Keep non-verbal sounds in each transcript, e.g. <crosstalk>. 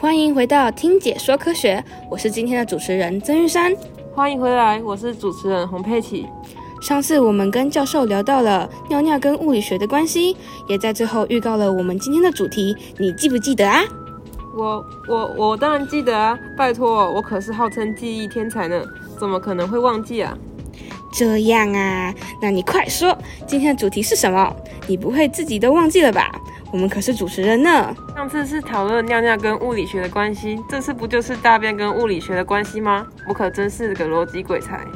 欢迎回到听解说科学，我是今天的主持人曾玉山。欢迎回来，我是主持人洪佩琪。上次我们跟教授聊到了尿尿跟物理学的关系，也在最后预告了我们今天的主题，你记不记得啊？我我我当然记得啊！拜托，我可是号称记忆天才呢，怎么可能会忘记啊？这样啊，那你快说，今天的主题是什么？你不会自己都忘记了吧？我们可是主持人呢。上次是讨论尿尿跟物理学的关系，这次不就是大便跟物理学的关系吗？我可真是个逻辑鬼才。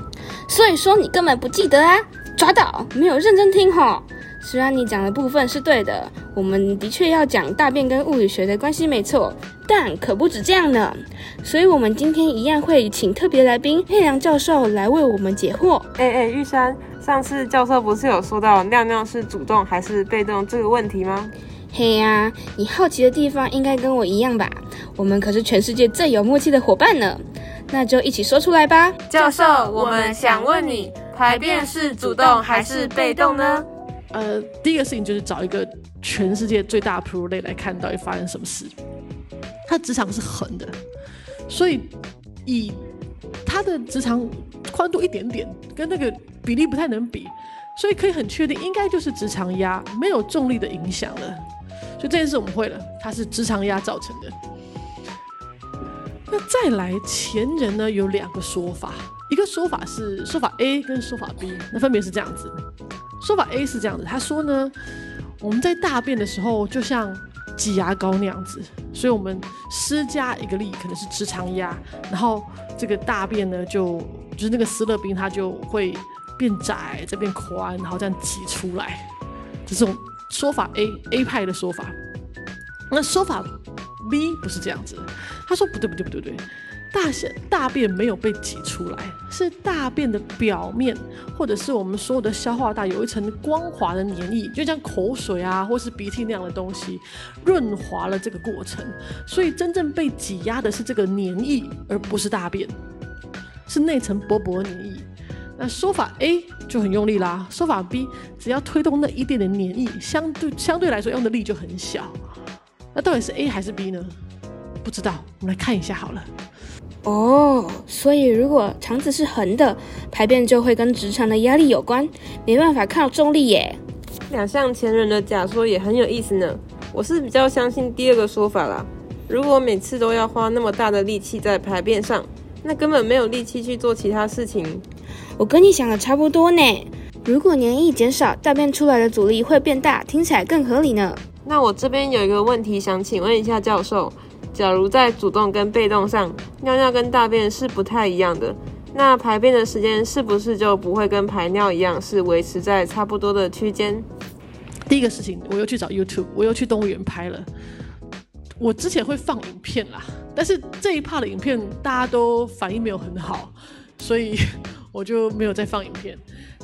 所以说你根本不记得啊！抓到，没有认真听哈。虽然你讲的部分是对的，我们的确要讲大便跟物理学的关系没错，但可不止这样呢。所以我们今天一样会请特别来宾佩良教授来为我们解惑。哎哎，玉山，上次教授不是有说到尿尿是主动还是被动这个问题吗？嘿呀，你好奇的地方应该跟我一样吧？我们可是全世界最有默契的伙伴呢。那就一起说出来吧。教授，我们想问你，排便是主动还是被动呢？呃，第一个事情就是找一个全世界最大的哺乳类来看到底发生什么事。它直肠是横的，所以以它的直肠宽度一点点，跟那个比例不太能比，所以可以很确定，应该就是直肠压没有重力的影响了。就这件事我们会了，它是直肠压造成的。那再来，前人呢有两个说法，一个说法是说法 A 跟说法 B，那分别是这样子。说法 A 是这样子，他说呢，我们在大便的时候就像挤牙膏那样子，所以我们施加一个力，可能是直肠压，然后这个大便呢就就是那个斯乐冰它就会变窄再变宽，然后这样挤出来，这种说法 A A 派的说法。那说法 B 不是这样子，他说不对不对不对不对。大便大便没有被挤出来，是大便的表面，或者是我们所有的消化道有一层光滑的黏液，就像口水啊，或是鼻涕那样的东西，润滑了这个过程。所以真正被挤压的是这个黏液，而不是大便，是那层薄薄的黏液。那说法 A 就很用力啦，说法 B 只要推动那一点点黏液，相对相对来说用的力就很小。那到底是 A 还是 B 呢？不知道，我们来看一下好了。哦，所以如果肠子是横的，排便就会跟直肠的压力有关，没办法靠重力耶。两项前人的假说也很有意思呢。我是比较相信第二个说法啦。如果每次都要花那么大的力气在排便上，那根本没有力气去做其他事情。我跟你想的差不多呢。如果黏液减少，大便出来的阻力会变大，听起来更合理呢。那我这边有一个问题想请问一下教授。假如在主动跟被动上，尿尿跟大便是不太一样的，那排便的时间是不是就不会跟排尿一样，是维持在差不多的区间？第一个事情，我又去找 YouTube，我又去动物园拍了。我之前会放影片啦，但是这一 part 的影片大家都反应没有很好，所以我就没有再放影片。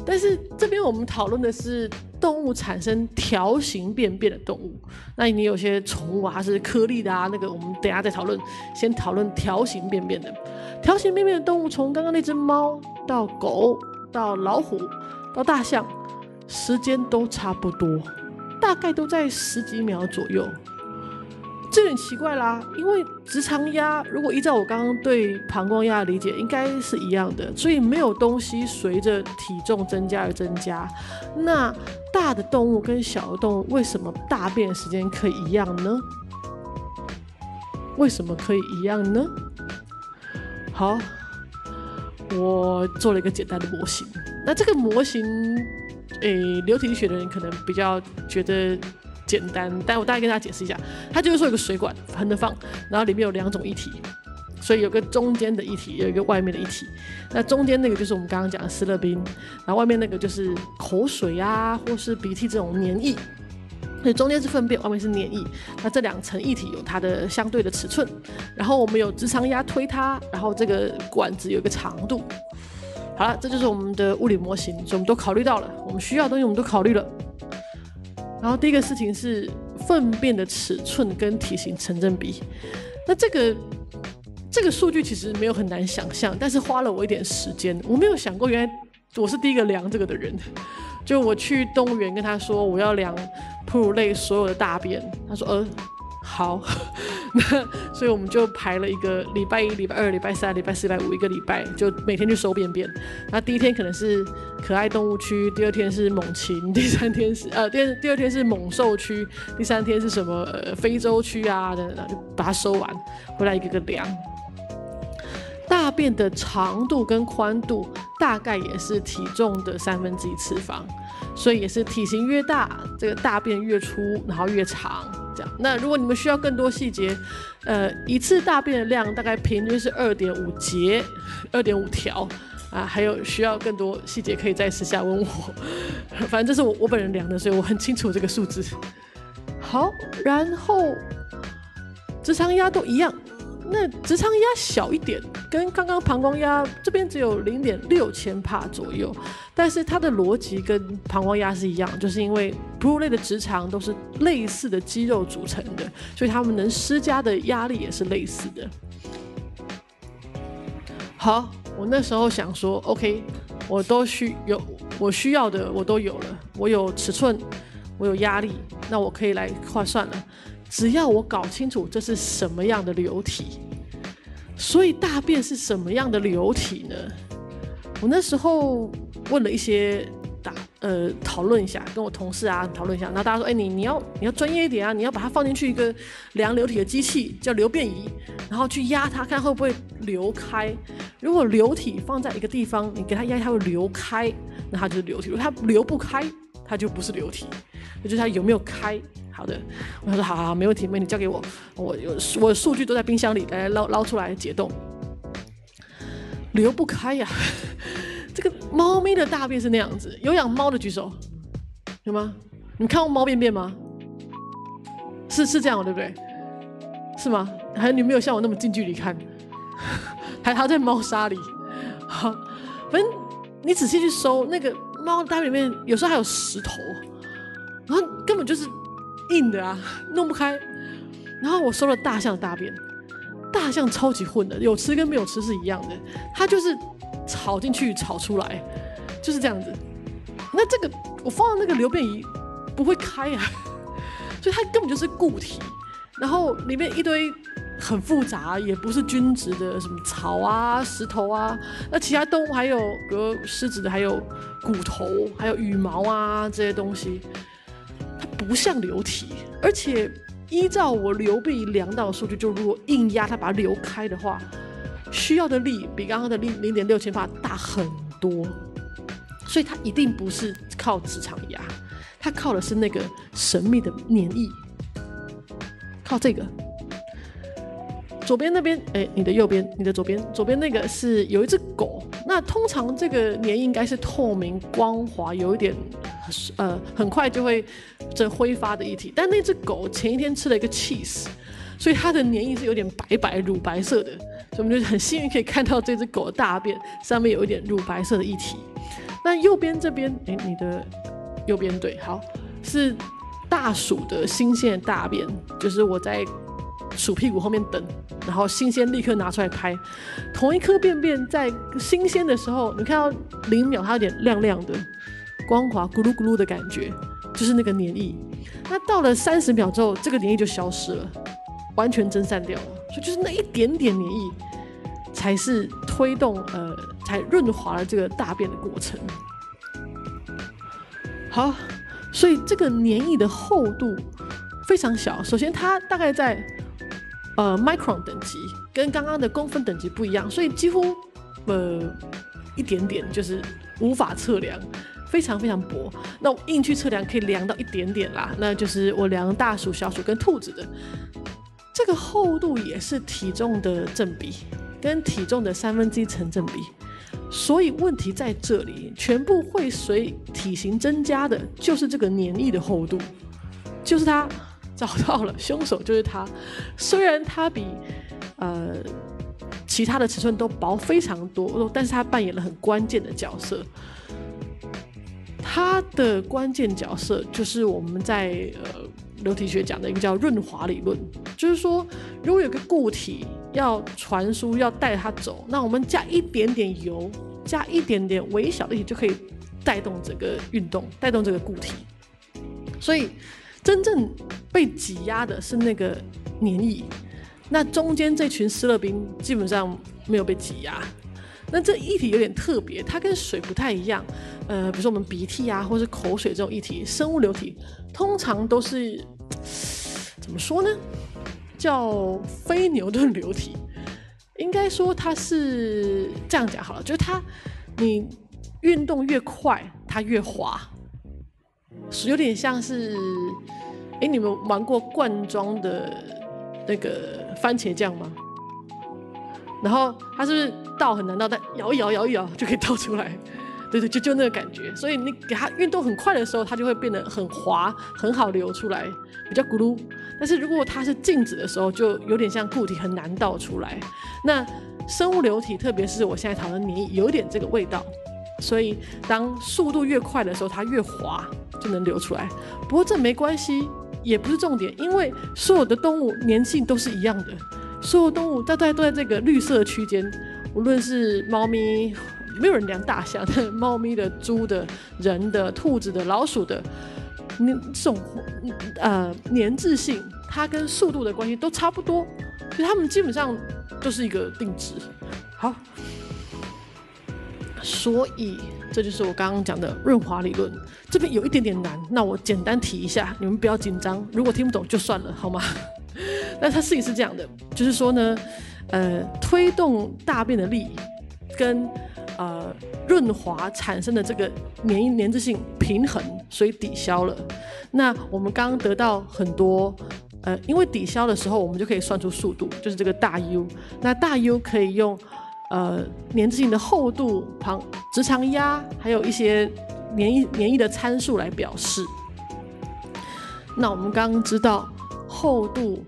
但是这边我们讨论的是。动物产生条形便便的动物，那你有些宠物啊，是颗粒的啊，那个我们等下再讨论。先讨论条形便便的，条形便便的动物，从刚刚那只猫到狗到老虎到大象，时间都差不多，大概都在十几秒左右。这很奇怪啦，因为直肠压如果依照我刚刚对膀胱压的理解，应该是一样的，所以没有东西随着体重增加而增加。那大的动物跟小的动物为什么大便时间可以一样呢？为什么可以一样呢？好，我做了一个简单的模型。那这个模型，诶，流体力学的人可能比较觉得。简单，但我大概跟大家解释一下，它就是说有个水管横着放，然后里面有两种液体，所以有个中间的液体，有一个外面的液体。那中间那个就是我们刚刚讲的斯乐冰，然后外面那个就是口水啊，或是鼻涕这种黏液。所以中间是粪便，外面是黏液。那这两层液体有它的相对的尺寸，然后我们有直肠压推它，然后这个管子有一个长度。好了，这就是我们的物理模型，所以我们都考虑到了，我们需要的东西我们都考虑了。然后第一个事情是粪便的尺寸跟体型成正比，那这个这个数据其实没有很难想象，但是花了我一点时间。我没有想过，原来我是第一个量这个的人。就我去动物园跟他说我要量哺乳类所有的大便，他说呃好，<laughs> 那所以我们就排了一个礼拜一、礼拜二、礼拜三、礼拜四、礼拜五一个礼拜，就每天去收便便。那第一天可能是可爱动物区，第二天是猛禽，第三天是呃第第二天是猛兽区，第三天是什么呃非洲区啊等等，就把它收完，回来一个个量。大便的长度跟宽度大概也是体重的三分之一次方，所以也是体型越大，这个大便越粗，然后越长。那如果你们需要更多细节，呃，一次大便的量大概平均是二点五节，二点五条啊，还有需要更多细节可以在私下问我。反正这是我我本人量的，所以我很清楚这个数字。好，然后直肠压都一样。那直肠压小一点，跟刚刚膀胱压这边只有零点六千帕左右，但是它的逻辑跟膀胱压是一样，就是因为哺乳类的直肠都是类似的肌肉组成的，所以它们能施加的压力也是类似的。好，我那时候想说，OK，我都需有我需要的我都有了，我有尺寸，我有压力，那我可以来换算了。只要我搞清楚这是什么样的流体，所以大便是什么样的流体呢？我那时候问了一些打呃讨论一下，跟我同事啊讨论一下，然后大家说：“哎，你你要你要专业一点啊，你要把它放进去一个量流体的机器，叫流变仪，然后去压它，看会不会流开。如果流体放在一个地方，你给它压，它会流开，那它就是流体；如果它流不开，它就不是流体，那就是它有没有开。”好的，我说好好，没问题，没你交给我，我有我数据都在冰箱里，来捞捞出来解冻，流不开呀。这个猫咪的大便是那样子，有养猫的举手，有吗？你看过猫便便吗？是是这样对不对？是吗？还是你没有像我那么近距离看？还还在猫砂里，好，反正你仔细去搜那个猫大便里面，有时候还有石头，然后根本就是。硬的啊，弄不开。然后我收了大象的大便，大象超级混的，有吃跟没有吃是一样的，它就是炒进去炒出来，就是这样子。那这个我放到那个流便仪不会开啊，<laughs> 所以它根本就是固体。然后里面一堆很复杂，也不是均值的，什么草啊、石头啊，那其他动物还有，比如狮子的，还有骨头，还有羽毛啊这些东西。它不像流体，而且依照我流壁量到的数据，就如果硬压它把它流开的话，需要的力比刚刚的零零点六千帕大很多，所以它一定不是靠直肠压，它靠的是那个神秘的粘液，靠这个。左边那边，哎，你的右边，你的左边，左边那个是有一只狗。那通常这个粘液应该是透明、光滑，有一点，呃，很快就会这挥发的液体。但那只狗前一天吃了一个 cheese，所以它的粘液是有点白白、乳白色的。所以我们就很幸运可以看到这只狗的大便上面有一点乳白色的液体。那右边这边，哎，你的右边对，好，是大鼠的新鲜大便，就是我在。鼠屁股后面等，然后新鲜立刻拿出来拍。同一颗便便在新鲜的时候，你看到零秒它有点亮亮的、光滑、咕噜咕噜的感觉，就是那个粘液。那到了三十秒之后，这个粘液就消失了，完全蒸散掉了。所以就是那一点点粘液，才是推动呃，才润滑了这个大便的过程。好，所以这个粘液的厚度非常小。首先，它大概在。呃，micron 等级跟刚刚的公分等级不一样，所以几乎呃一点点就是无法测量，非常非常薄。那我硬去测量可以量到一点点啦，那就是我量大鼠、小鼠跟兔子的这个厚度也是体重的正比，跟体重的三分之一成正比。所以问题在这里，全部会随体型增加的，就是这个黏液的厚度，就是它。找到了凶手就是他，虽然他比呃其他的尺寸都薄非常多，但是他扮演了很关键的角色。它的关键角色就是我们在呃流体学讲的一个叫润滑理论，就是说如果有个固体要传输要带它走，那我们加一点点油，加一点点微小的液体就可以带动整个运动，带动这个固体。所以。真正被挤压的是那个黏液，那中间这群施乐冰基本上没有被挤压。那这液体有点特别，它跟水不太一样。呃，比如说我们鼻涕啊，或是口水这种液体，生物流体通常都是怎么说呢？叫非牛顿流体。应该说它是这样讲好了，就是它你运动越快，它越滑，有点像是，哎，你们玩过罐装的那个番茄酱吗？然后它是不是倒很难倒，但摇一摇摇一摇就可以倒出来？<laughs> 对对，就就那个感觉。所以你给它运动很快的时候，它就会变得很滑，很好流出来，比较咕噜。但是如果它是静止的时候，就有点像固体，很难倒出来。那生物流体，特别是我现在讨论黏液，有点这个味道。所以当速度越快的时候，它越滑，就能流出来。不过这没关系，也不是重点，因为所有的动物粘性都是一样的。所有动物大概都在这个绿色区间，无论是猫咪，没有人量大象，但 <laughs> 猫咪的、猪的、人的、兔子的、老鼠的，粘这种呃粘滞性，它跟速度的关系都差不多，所以它们基本上都是一个定值。好，所以这就是我刚刚讲的润滑理论，这边有一点点难，那我简单提一下，你们不要紧张，如果听不懂就算了，好吗？那它事情是这样的，就是说呢，呃，推动大便的力跟呃润滑产生的这个粘粘滞性平衡，所以抵消了。那我们刚刚得到很多，呃，因为抵消的时候，我们就可以算出速度，就是这个大 U。那大 U 可以用呃粘滞性的厚度、旁直肠压，还有一些粘液粘液的参数来表示。那我们刚刚知道厚度。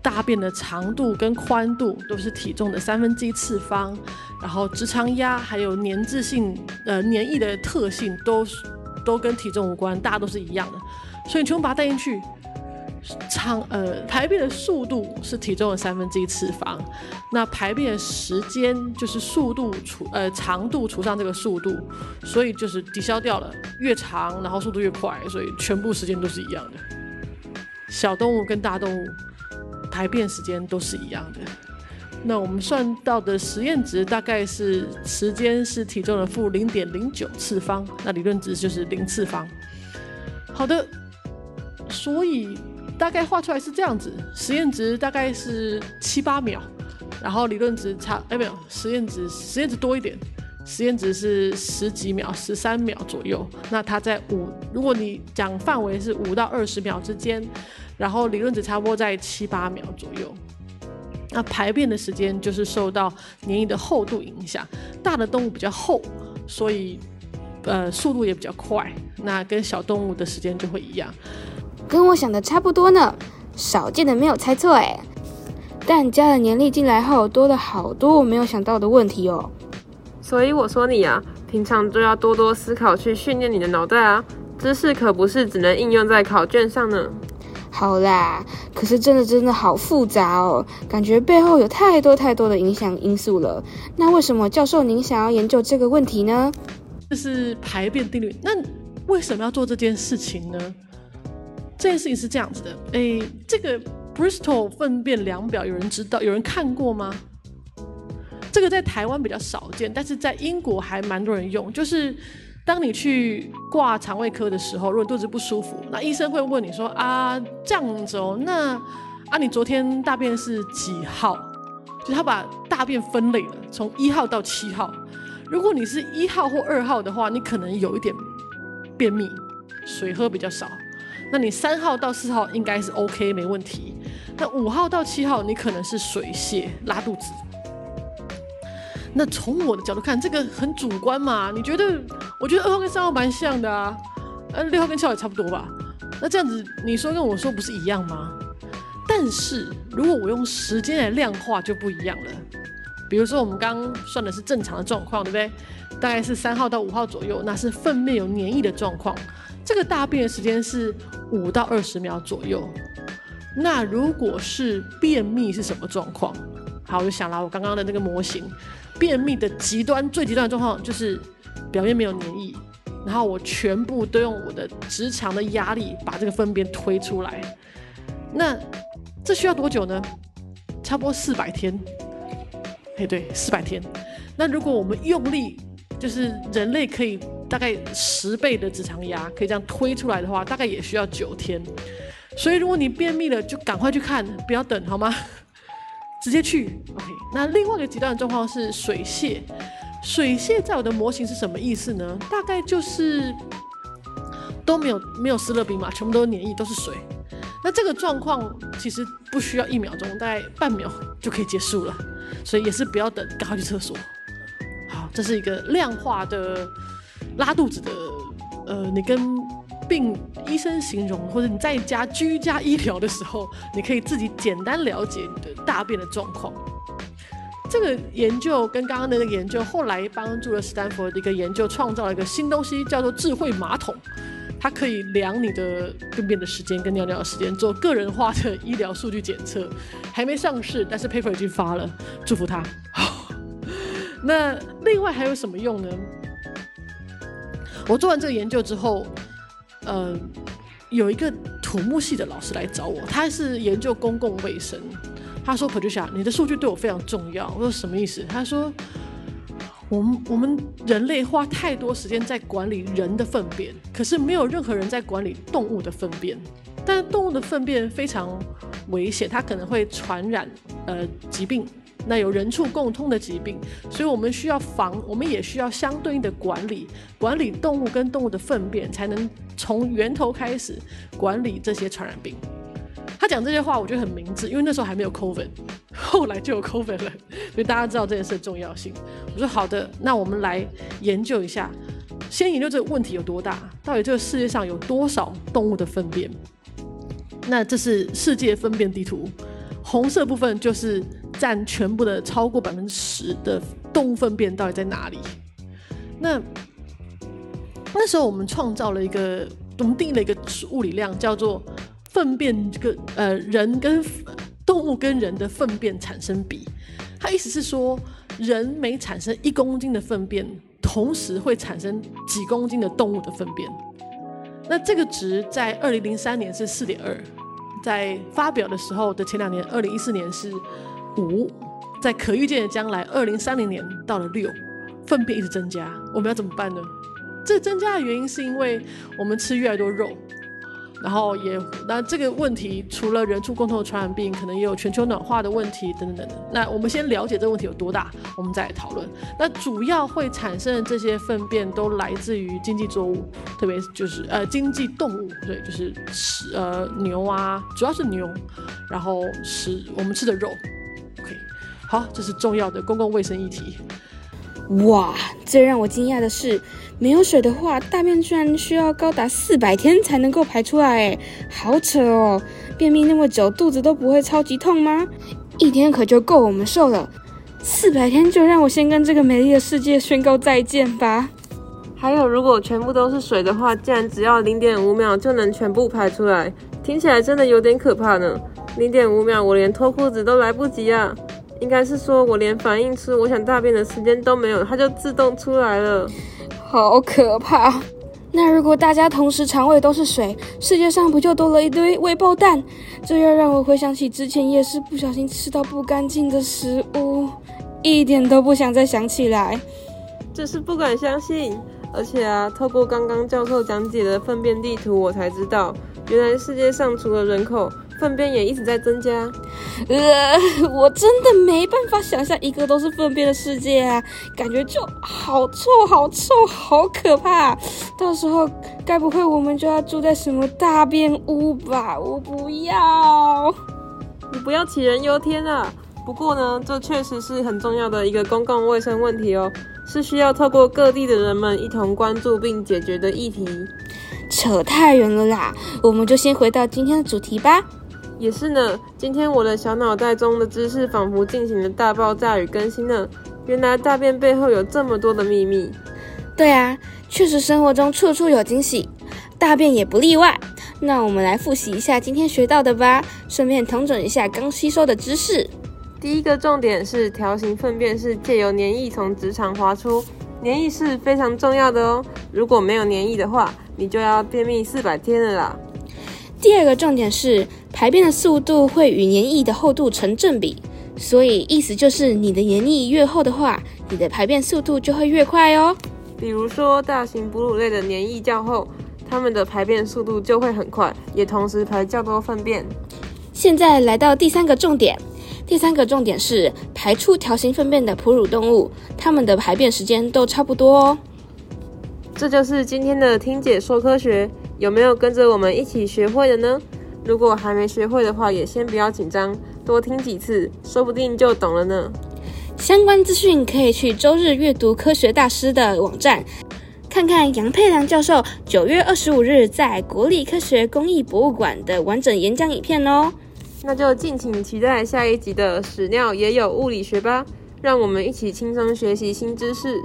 大便的长度跟宽度都是体重的三分之一次方，然后直肠压还有粘滞性呃粘液的特性都都跟体重无关，大家都是一样的，所以你全部把它带进去，长呃排便的速度是体重的三分之一次方，那排便的时间就是速度除呃长度除上这个速度，所以就是抵消掉了，越长然后速度越快，所以全部时间都是一样的。小动物跟大动物。排便时间都是一样的，那我们算到的实验值大概是时间是体重的负零点零九次方，那理论值就是零次方。好的，所以大概画出来是这样子，实验值大概是七八秒，然后理论值差哎没有，实验值实验值多一点，实验值是十几秒，十三秒左右。那它在五，如果你讲范围是五到二十秒之间。然后理论值差不多在七八秒左右，那排便的时间就是受到黏液的厚度影响，大的动物比较厚，所以呃速度也比较快，那跟小动物的时间就会一样，跟我想的差不多呢，少见的没有猜错哎，但加了粘液进来后，多了好多我没有想到的问题哦，所以我说你啊，平常就要多多思考，去训练你的脑袋啊，知识可不是只能应用在考卷上呢。好啦，可是真的真的好复杂哦，感觉背后有太多太多的影响因素了。那为什么教授您想要研究这个问题呢？这是排便定律。那为什么要做这件事情呢？这件事情是这样子的，诶，这个 Bristol 粪便量表有人知道？有人看过吗？这个在台湾比较少见，但是在英国还蛮多人用，就是。当你去挂肠胃科的时候，如果肚子不舒服，那医生会问你说啊，这样子哦，那啊，你昨天大便是几号？就他把大便分类了，从一号到七号。如果你是一号或二号的话，你可能有一点便秘，水喝比较少。那你三号到四号应该是 OK 没问题。那五号到七号，你可能是水泻拉肚子。那从我的角度看，这个很主观嘛？你觉得？我觉得二号跟三号蛮像的啊，呃，六号跟七号也差不多吧。那这样子，你说跟我说不是一样吗？但是如果我用时间来量化，就不一样了。比如说，我们刚算的是正常的状况，对不对？大概是三号到五号左右，那是粪便有粘液的状况。这个大便的时间是五到二十秒左右。那如果是便秘是什么状况？好，我就想了我刚刚的那个模型。便秘的极端最极端的状况就是表面没有黏液，然后我全部都用我的直肠的压力把这个粪便推出来。那这需要多久呢？差不多四百天。哎，对，四百天。那如果我们用力，就是人类可以大概十倍的直肠压，可以这样推出来的话，大概也需要九天。所以如果你便秘了，就赶快去看，不要等，好吗？直接去。OK。那另外一个极端的状况是水泄。水泄在我的模型是什么意思呢？大概就是都没有没有湿热冰嘛，全部都是黏液，都是水。那这个状况其实不需要一秒钟，大概半秒就可以结束了。所以也是不要等，赶快去厕所。好，这是一个量化的拉肚子的，呃，你跟病医生形容，或者你在家居家医疗的时候，你可以自己简单了解你的大便的状况。这个研究跟刚刚的那个研究，后来帮助了斯坦福的一个研究，创造了一个新东西，叫做智慧马桶。它可以量你的便便的时间跟尿尿的时间，做个人化的医疗数据检测，还没上市，但是 paper 已经发了，祝福他。<laughs> 那另外还有什么用呢？我做完这个研究之后，呃，有一个土木系的老师来找我，他是研究公共卫生，他说彭志霞你的数据对我非常重要。我说什么意思？他说。我们我们人类花太多时间在管理人的粪便，可是没有任何人在管理动物的粪便。但动物的粪便非常危险，它可能会传染呃疾病，那有人畜共通的疾病，所以我们需要防，我们也需要相对应的管理，管理动物跟动物的粪便，才能从源头开始管理这些传染病。他讲这些话，我觉得很明智，因为那时候还没有 COVID，后来就有 COVID 了，所以大家知道这件事的重要性。我说好的，那我们来研究一下，先研究这个问题有多大，到底这个世界上有多少动物的粪便？那这是世界粪便地图，红色部分就是占全部的超过百分之十的动物粪便到底在哪里？那那时候我们创造了一个，我们定义了一个物理量，叫做。粪便这个呃人跟动物跟人的粪便产生比，它意思是说，人每产生一公斤的粪便，同时会产生几公斤的动物的粪便。那这个值在二零零三年是四点二，在发表的时候的前两年，二零一四年是五，在可预见的将来，二零三零年到了六，粪便一直增加，我们要怎么办呢？这增加的原因是因为我们吃越来越多肉。然后也，那这个问题除了人畜共同的传染病，可能也有全球暖化的问题等等等等。那我们先了解这个问题有多大，我们再来讨论。那主要会产生的这些粪便都来自于经济作物，特别就是呃经济动物，对，就是吃呃牛啊，主要是牛，然后吃我们吃的肉。OK，好，这是重要的公共卫生议题。哇，最让我惊讶的是，没有水的话，大便居然需要高达四百天才能够排出来，哎，好扯哦！便秘那么久，肚子都不会超级痛吗？一天可就够我们受了，四百天就让我先跟这个美丽的世界宣告再见吧。还有，如果全部都是水的话，竟然只要零点五秒就能全部排出来，听起来真的有点可怕呢。零点五秒，我连脱裤子都来不及啊！应该是说，我连反应出我想大便的时间都没有，它就自动出来了，好可怕！那如果大家同时肠胃都是水，世界上不就多了一堆未爆弹？这又让我回想起之前夜市不小心吃到不干净的食物，一点都不想再想起来。这是不敢相信，而且啊，透过刚刚教授讲解的粪便地图，我才知道，原来世界上除了人口。粪便也一直在增加，呃，<laughs> 我真的没办法想象一个都是粪便的世界啊，感觉就好臭、好臭、好可怕。到时候该不会我们就要住在什么大便屋吧？我不要，你不要杞人忧天啊。不过呢，这确实是很重要的一个公共卫生问题哦，是需要透过各地的人们一同关注并解决的议题。扯太远了啦，我们就先回到今天的主题吧。也是呢，今天我的小脑袋中的知识仿佛进行了大爆炸与更新呢。原来大便背后有这么多的秘密。对啊，确实生活中处处有惊喜，大便也不例外。那我们来复习一下今天学到的吧，顺便统整一下刚吸收的知识。第一个重点是条形粪便是借由黏液从直肠滑出，黏液是非常重要的哦。如果没有黏液的话，你就要便秘四百天了啦。第二个重点是排便的速度会与黏液的厚度成正比，所以意思就是你的黏液越厚的话，你的排便速度就会越快哦。比如说，大型哺乳类的黏液较厚，它们的排便速度就会很快，也同时排较多粪便。现在来到第三个重点，第三个重点是排出条形粪便的哺乳动物，它们的排便时间都差不多哦。这就是今天的听解说科学，有没有跟着我们一起学会的呢？如果还没学会的话，也先不要紧张，多听几次，说不定就懂了呢。相关资讯可以去周日阅读科学大师的网站，看看杨佩良教授九月二十五日在国立科学工艺博物馆的完整演讲影片哦。那就敬请期待下一集的屎尿也有物理学吧，让我们一起轻松学习新知识。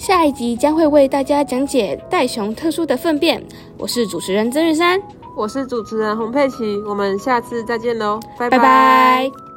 下一集将会为大家讲解袋熊特殊的粪便。我是主持人曾玉山，我是主持人洪佩琪，我们下次再见喽，拜拜拜。